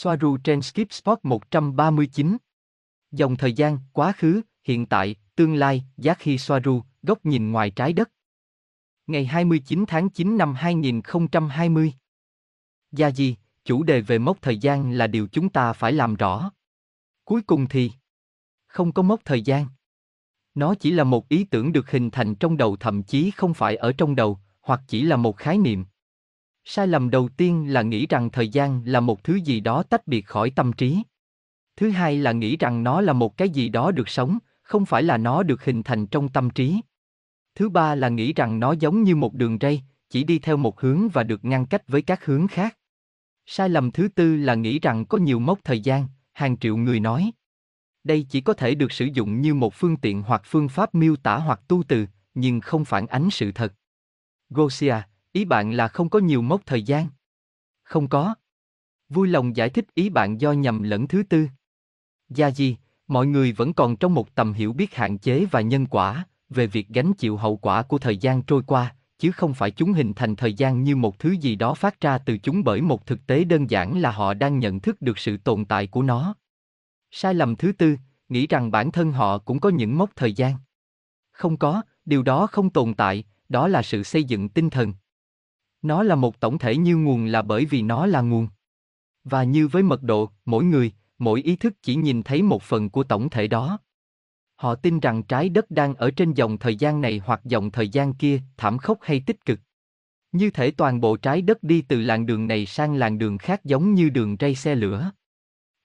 Soaru trên Skip Spot 139. Dòng thời gian, quá khứ, hiện tại, tương lai, Giác Hy Soaru, góc nhìn ngoài trái đất. Ngày 29 tháng 9 năm 2020. Gia gì? chủ đề về mốc thời gian là điều chúng ta phải làm rõ. Cuối cùng thì, không có mốc thời gian. Nó chỉ là một ý tưởng được hình thành trong đầu thậm chí không phải ở trong đầu, hoặc chỉ là một khái niệm. Sai lầm đầu tiên là nghĩ rằng thời gian là một thứ gì đó tách biệt khỏi tâm trí. Thứ hai là nghĩ rằng nó là một cái gì đó được sống, không phải là nó được hình thành trong tâm trí. Thứ ba là nghĩ rằng nó giống như một đường ray, chỉ đi theo một hướng và được ngăn cách với các hướng khác. Sai lầm thứ tư là nghĩ rằng có nhiều mốc thời gian, hàng triệu người nói. Đây chỉ có thể được sử dụng như một phương tiện hoặc phương pháp miêu tả hoặc tu từ, nhưng không phản ánh sự thật. Gosia, ý bạn là không có nhiều mốc thời gian? Không có. Vui lòng giải thích ý bạn do nhầm lẫn thứ tư. Gia gì mọi người vẫn còn trong một tầm hiểu biết hạn chế và nhân quả, về việc gánh chịu hậu quả của thời gian trôi qua, chứ không phải chúng hình thành thời gian như một thứ gì đó phát ra từ chúng bởi một thực tế đơn giản là họ đang nhận thức được sự tồn tại của nó. Sai lầm thứ tư, nghĩ rằng bản thân họ cũng có những mốc thời gian. Không có, điều đó không tồn tại, đó là sự xây dựng tinh thần. Nó là một tổng thể như nguồn là bởi vì nó là nguồn. Và như với mật độ, mỗi người, mỗi ý thức chỉ nhìn thấy một phần của tổng thể đó. Họ tin rằng trái đất đang ở trên dòng thời gian này hoặc dòng thời gian kia, thảm khốc hay tích cực. Như thể toàn bộ trái đất đi từ làn đường này sang làn đường khác giống như đường ray xe lửa.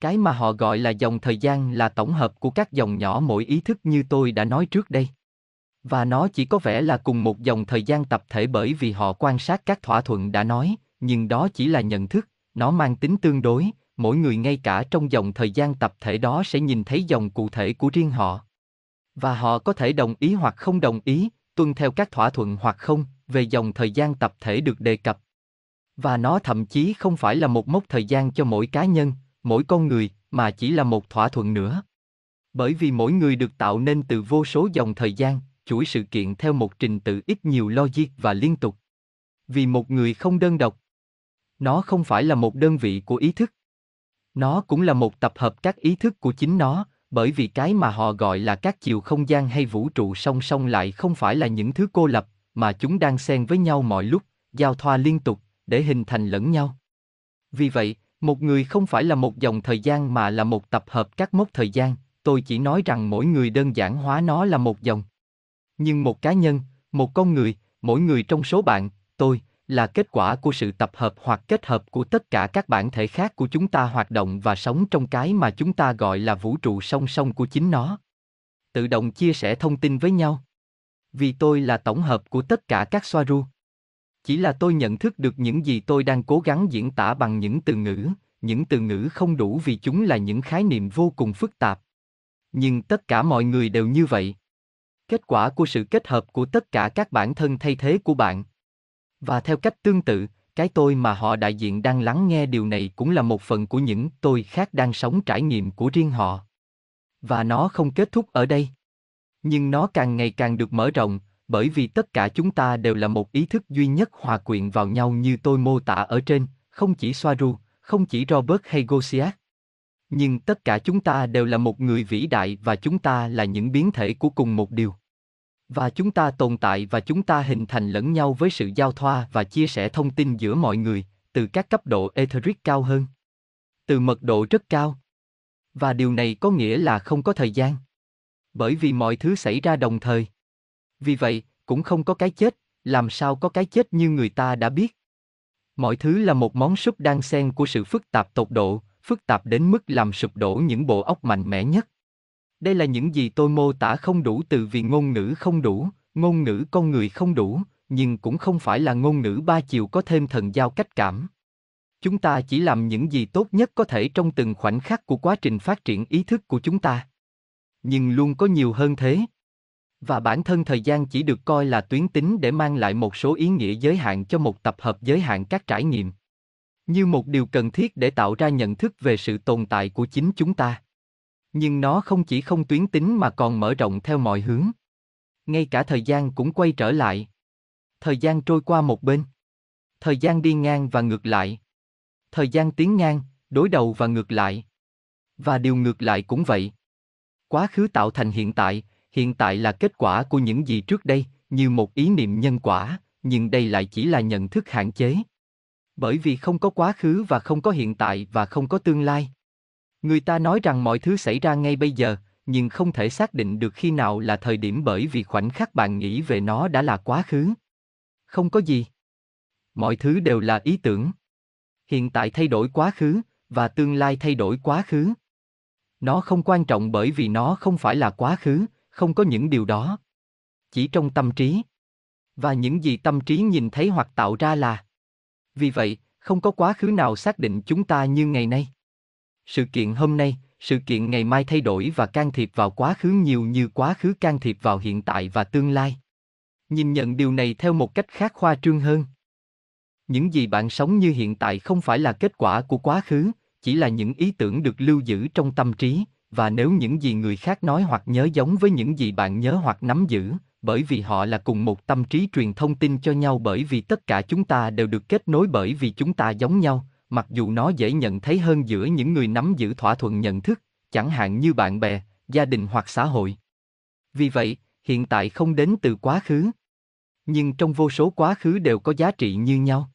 Cái mà họ gọi là dòng thời gian là tổng hợp của các dòng nhỏ mỗi ý thức như tôi đã nói trước đây. Và nó chỉ có vẻ là cùng một dòng thời gian tập thể bởi vì họ quan sát các thỏa thuận đã nói, nhưng đó chỉ là nhận thức, nó mang tính tương đối, mỗi người ngay cả trong dòng thời gian tập thể đó sẽ nhìn thấy dòng cụ thể của riêng họ. Và họ có thể đồng ý hoặc không đồng ý, tuân theo các thỏa thuận hoặc không, về dòng thời gian tập thể được đề cập. Và nó thậm chí không phải là một mốc thời gian cho mỗi cá nhân, mỗi con người, mà chỉ là một thỏa thuận nữa. Bởi vì mỗi người được tạo nên từ vô số dòng thời gian, chuỗi sự kiện theo một trình tự ít nhiều logic và liên tục. Vì một người không đơn độc. Nó không phải là một đơn vị của ý thức. Nó cũng là một tập hợp các ý thức của chính nó, bởi vì cái mà họ gọi là các chiều không gian hay vũ trụ song song lại không phải là những thứ cô lập, mà chúng đang xen với nhau mọi lúc, giao thoa liên tục, để hình thành lẫn nhau. Vì vậy, một người không phải là một dòng thời gian mà là một tập hợp các mốc thời gian, tôi chỉ nói rằng mỗi người đơn giản hóa nó là một dòng. Nhưng một cá nhân, một con người, mỗi người trong số bạn, tôi, là kết quả của sự tập hợp hoặc kết hợp của tất cả các bản thể khác của chúng ta hoạt động và sống trong cái mà chúng ta gọi là vũ trụ song song của chính nó. Tự động chia sẻ thông tin với nhau. Vì tôi là tổng hợp của tất cả các xoa ru. Chỉ là tôi nhận thức được những gì tôi đang cố gắng diễn tả bằng những từ ngữ, những từ ngữ không đủ vì chúng là những khái niệm vô cùng phức tạp. Nhưng tất cả mọi người đều như vậy. Kết quả của sự kết hợp của tất cả các bản thân thay thế của bạn, và theo cách tương tự, cái tôi mà họ đại diện đang lắng nghe điều này cũng là một phần của những tôi khác đang sống trải nghiệm của riêng họ. Và nó không kết thúc ở đây. Nhưng nó càng ngày càng được mở rộng, bởi vì tất cả chúng ta đều là một ý thức duy nhất hòa quyện vào nhau như tôi mô tả ở trên, không chỉ Soaru, không chỉ Robert hay Gosiak. Nhưng tất cả chúng ta đều là một người vĩ đại và chúng ta là những biến thể của cùng một điều. Và chúng ta tồn tại và chúng ta hình thành lẫn nhau với sự giao thoa và chia sẻ thông tin giữa mọi người, từ các cấp độ etheric cao hơn. Từ mật độ rất cao. Và điều này có nghĩa là không có thời gian. Bởi vì mọi thứ xảy ra đồng thời. Vì vậy, cũng không có cái chết, làm sao có cái chết như người ta đã biết. Mọi thứ là một món súp đan xen của sự phức tạp tột độ, phức tạp đến mức làm sụp đổ những bộ óc mạnh mẽ nhất. Đây là những gì tôi mô tả không đủ từ vì ngôn ngữ không đủ, ngôn ngữ con người không đủ, nhưng cũng không phải là ngôn ngữ ba chiều có thêm thần giao cách cảm. Chúng ta chỉ làm những gì tốt nhất có thể trong từng khoảnh khắc của quá trình phát triển ý thức của chúng ta. Nhưng luôn có nhiều hơn thế. Và bản thân thời gian chỉ được coi là tuyến tính để mang lại một số ý nghĩa giới hạn cho một tập hợp giới hạn các trải nghiệm. Như một điều cần thiết để tạo ra nhận thức về sự tồn tại của chính chúng ta. Nhưng nó không chỉ không tuyến tính mà còn mở rộng theo mọi hướng. Ngay cả thời gian cũng quay trở lại. Thời gian trôi qua một bên. Thời gian đi ngang và ngược lại. Thời gian tiến ngang, đối đầu và ngược lại. Và điều ngược lại cũng vậy. Quá khứ tạo thành hiện tại, hiện tại là kết quả của những gì trước đây, như một ý niệm nhân quả, nhưng đây lại chỉ là nhận thức hạn chế. Bởi vì không có quá khứ và không có hiện tại và không có tương lai. Người ta nói rằng mọi thứ xảy ra ngay bây giờ, nhưng không thể xác định được khi nào là thời điểm bởi vì khoảnh khắc bạn nghĩ về nó đã là quá khứ. Không có gì. Mọi thứ đều là ý tưởng. Hiện tại thay đổi quá khứ, và tương lai thay đổi quá khứ. Nó không quan trọng bởi vì nó không phải là quá khứ, không có những điều đó. Chỉ trong tâm trí. Và những gì tâm trí nhìn thấy hoặc tạo ra là. Vì vậy, không có quá khứ nào xác định chúng ta như ngày nay. Sự kiện hôm nay, sự kiện ngày mai thay đổi và can thiệp vào quá khứ nhiều như quá khứ can thiệp vào hiện tại và tương lai. Nhìn nhận điều này theo một cách khác khoa trương hơn. Những gì bạn sống như hiện tại không phải là kết quả của quá khứ, chỉ là những ý tưởng được lưu giữ trong tâm trí, và nếu những gì người khác nói hoặc nhớ giống với những gì bạn nhớ hoặc nắm giữ, bởi vì họ là cùng một tâm trí truyền thông tin cho nhau bởi vì tất cả chúng ta đều được kết nối bởi vì chúng ta giống nhau, mặc dù nó dễ nhận thấy hơn giữa những người nắm giữ thỏa thuận nhận thức, chẳng hạn như bạn bè, gia đình hoặc xã hội. Vì vậy, hiện tại không đến từ quá khứ. Nhưng trong vô số quá khứ đều có giá trị như nhau.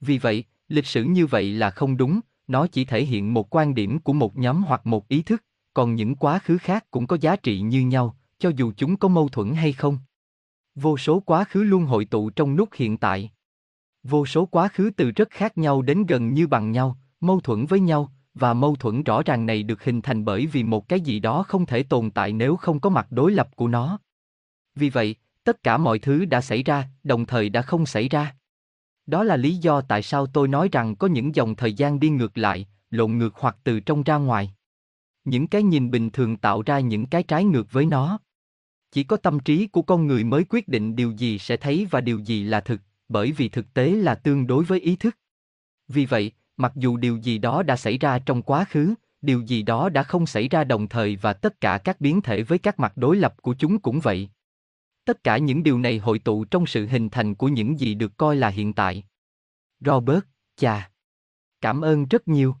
Vì vậy, lịch sử như vậy là không đúng, nó chỉ thể hiện một quan điểm của một nhóm hoặc một ý thức, còn những quá khứ khác cũng có giá trị như nhau, cho dù chúng có mâu thuẫn hay không. Vô số quá khứ luôn hội tụ trong nút hiện tại. Vô số quá khứ từ rất khác nhau đến gần như bằng nhau, mâu thuẫn với nhau, và mâu thuẫn rõ ràng này được hình thành bởi vì một cái gì đó không thể tồn tại nếu không có mặt đối lập của nó. Vì vậy, tất cả mọi thứ đã xảy ra, đồng thời đã không xảy ra. Đó là lý do tại sao tôi nói rằng có những dòng thời gian đi ngược lại, lộn ngược hoặc từ trong ra ngoài. Những cái nhìn bình thường tạo ra những cái trái ngược với nó. Chỉ có tâm trí của con người mới quyết định điều gì sẽ thấy và điều gì là thực, bởi vì thực tế là tương đối với ý thức. Vì vậy, mặc dù điều gì đó đã xảy ra trong quá khứ, điều gì đó đã không xảy ra đồng thời và tất cả các biến thể với các mặt đối lập của chúng cũng vậy. Tất cả những điều này hội tụ trong sự hình thành của những gì được coi là hiện tại. Robert, chà. Cảm ơn rất nhiều.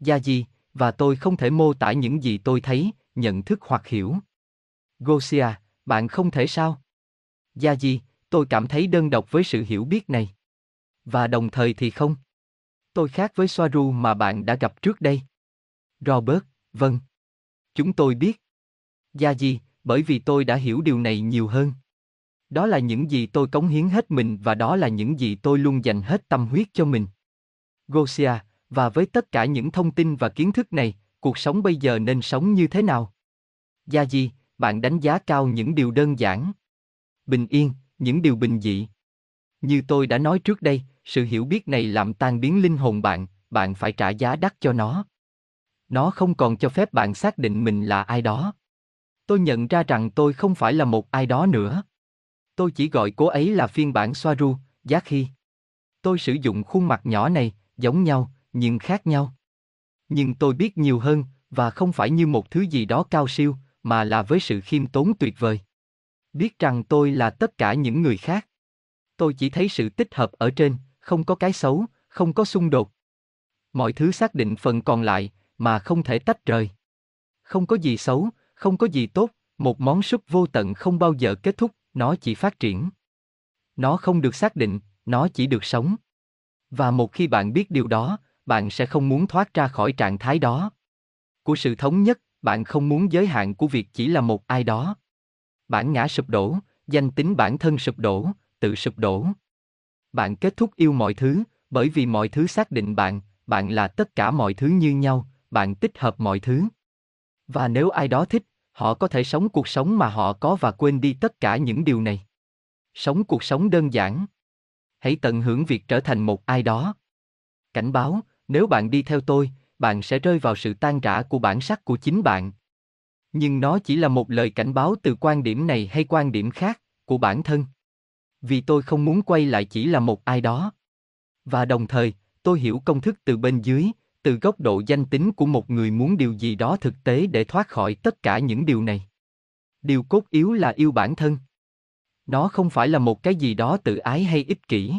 Gia gì, và tôi không thể mô tả những gì tôi thấy, nhận thức hoặc hiểu. Gosia, bạn không thể sao? Gia gì, tôi cảm thấy đơn độc với sự hiểu biết này. Và đồng thời thì không. Tôi khác với Soaru mà bạn đã gặp trước đây. Robert, vâng. Chúng tôi biết. Gia gì, bởi vì tôi đã hiểu điều này nhiều hơn. Đó là những gì tôi cống hiến hết mình và đó là những gì tôi luôn dành hết tâm huyết cho mình. Gosia, và với tất cả những thông tin và kiến thức này, cuộc sống bây giờ nên sống như thế nào? Gia gì, bạn đánh giá cao những điều đơn giản. Bình yên, những điều bình dị. Như tôi đã nói trước đây, sự hiểu biết này làm tan biến linh hồn bạn, bạn phải trả giá đắt cho nó. Nó không còn cho phép bạn xác định mình là ai đó. Tôi nhận ra rằng tôi không phải là một ai đó nữa. Tôi chỉ gọi cô ấy là phiên bản Soaru, Giác Hy. Tôi sử dụng khuôn mặt nhỏ này, giống nhau, nhưng khác nhau. Nhưng tôi biết nhiều hơn, và không phải như một thứ gì đó cao siêu, mà là với sự khiêm tốn tuyệt vời. Biết rằng tôi là tất cả những người khác. Tôi chỉ thấy sự tích hợp ở trên, không có cái xấu, không có xung đột. Mọi thứ xác định phần còn lại, mà không thể tách rời. Không có gì xấu, không có gì tốt, một món súp vô tận không bao giờ kết thúc, nó chỉ phát triển. Nó không được xác định, nó chỉ được sống. Và một khi bạn biết điều đó, bạn sẽ không muốn thoát ra khỏi trạng thái đó. Của sự thống nhất, bạn không muốn giới hạn của việc chỉ là một ai đó. Bản ngã sụp đổ, danh tính bản thân sụp đổ, tự sụp đổ. Bạn kết thúc yêu mọi thứ, bởi vì mọi thứ xác định bạn, bạn là tất cả mọi thứ như nhau, bạn tích hợp mọi thứ. Và nếu ai đó thích, họ có thể sống cuộc sống mà họ có và quên đi tất cả những điều này. Sống cuộc sống đơn giản. Hãy tận hưởng việc trở thành một ai đó. Cảnh báo, nếu bạn đi theo tôi, bạn sẽ rơi vào sự tan rã của bản sắc của chính bạn. Nhưng nó chỉ là một lời cảnh báo từ quan điểm này hay quan điểm khác, của bản thân. Vì tôi không muốn quay lại chỉ là một ai đó. Và đồng thời, tôi hiểu công thức từ bên dưới, từ góc độ danh tính của một người muốn điều gì đó thực tế để thoát khỏi tất cả những điều này. Điều cốt yếu là yêu bản thân. Nó không phải là một cái gì đó tự ái hay ích kỷ.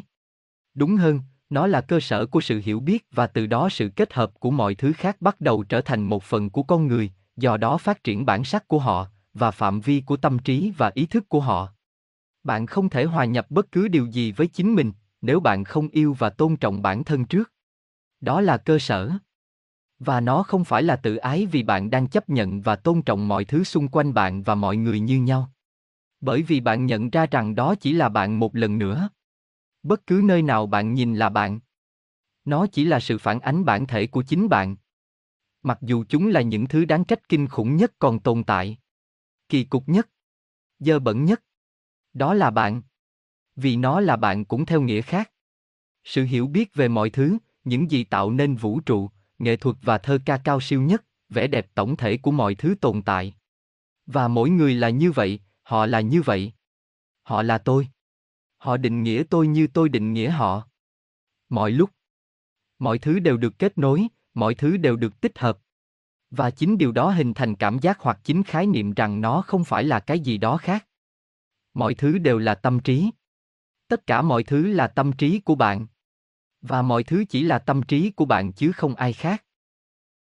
Đúng hơn, Nó là cơ sở của sự hiểu biết và từ đó sự kết hợp của mọi thứ khác bắt đầu trở thành một phần của con người, do đó phát triển bản sắc của họ và phạm vi của tâm trí và ý thức của họ. Bạn không thể hòa nhập bất cứ điều gì với chính mình nếu bạn không yêu và tôn trọng bản thân trước. Đó là cơ sở. Và nó không phải là tự ái vì bạn đang chấp nhận và tôn trọng mọi thứ xung quanh bạn và mọi người như nhau. Bởi vì bạn nhận ra rằng đó chỉ là bạn một lần nữa. Bất cứ nơi nào bạn nhìn là bạn. Nó chỉ là sự phản ánh bản thể của chính bạn. Mặc dù chúng là những thứ đáng trách kinh khủng nhất còn tồn tại. Kỳ cục nhất. Dơ bẩn nhất. Đó là bạn. Vì nó là bạn cũng theo nghĩa khác. Sự hiểu biết về mọi thứ, những gì tạo nên vũ trụ, nghệ thuật và thơ ca cao siêu nhất, vẻ đẹp tổng thể của mọi thứ tồn tại. Và mỗi người là như vậy, họ là như vậy. Họ là tôi. Họ định nghĩa tôi như tôi định nghĩa họ. Mọi lúc. Mọi thứ đều được kết nối, mọi thứ đều được tích hợp. Và chính điều đó hình thành cảm giác hoặc chính khái niệm rằng nó không phải là cái gì đó khác. Mọi thứ đều là tâm trí. Tất cả mọi thứ là tâm trí của bạn. Và mọi thứ chỉ là tâm trí của bạn chứ không ai khác.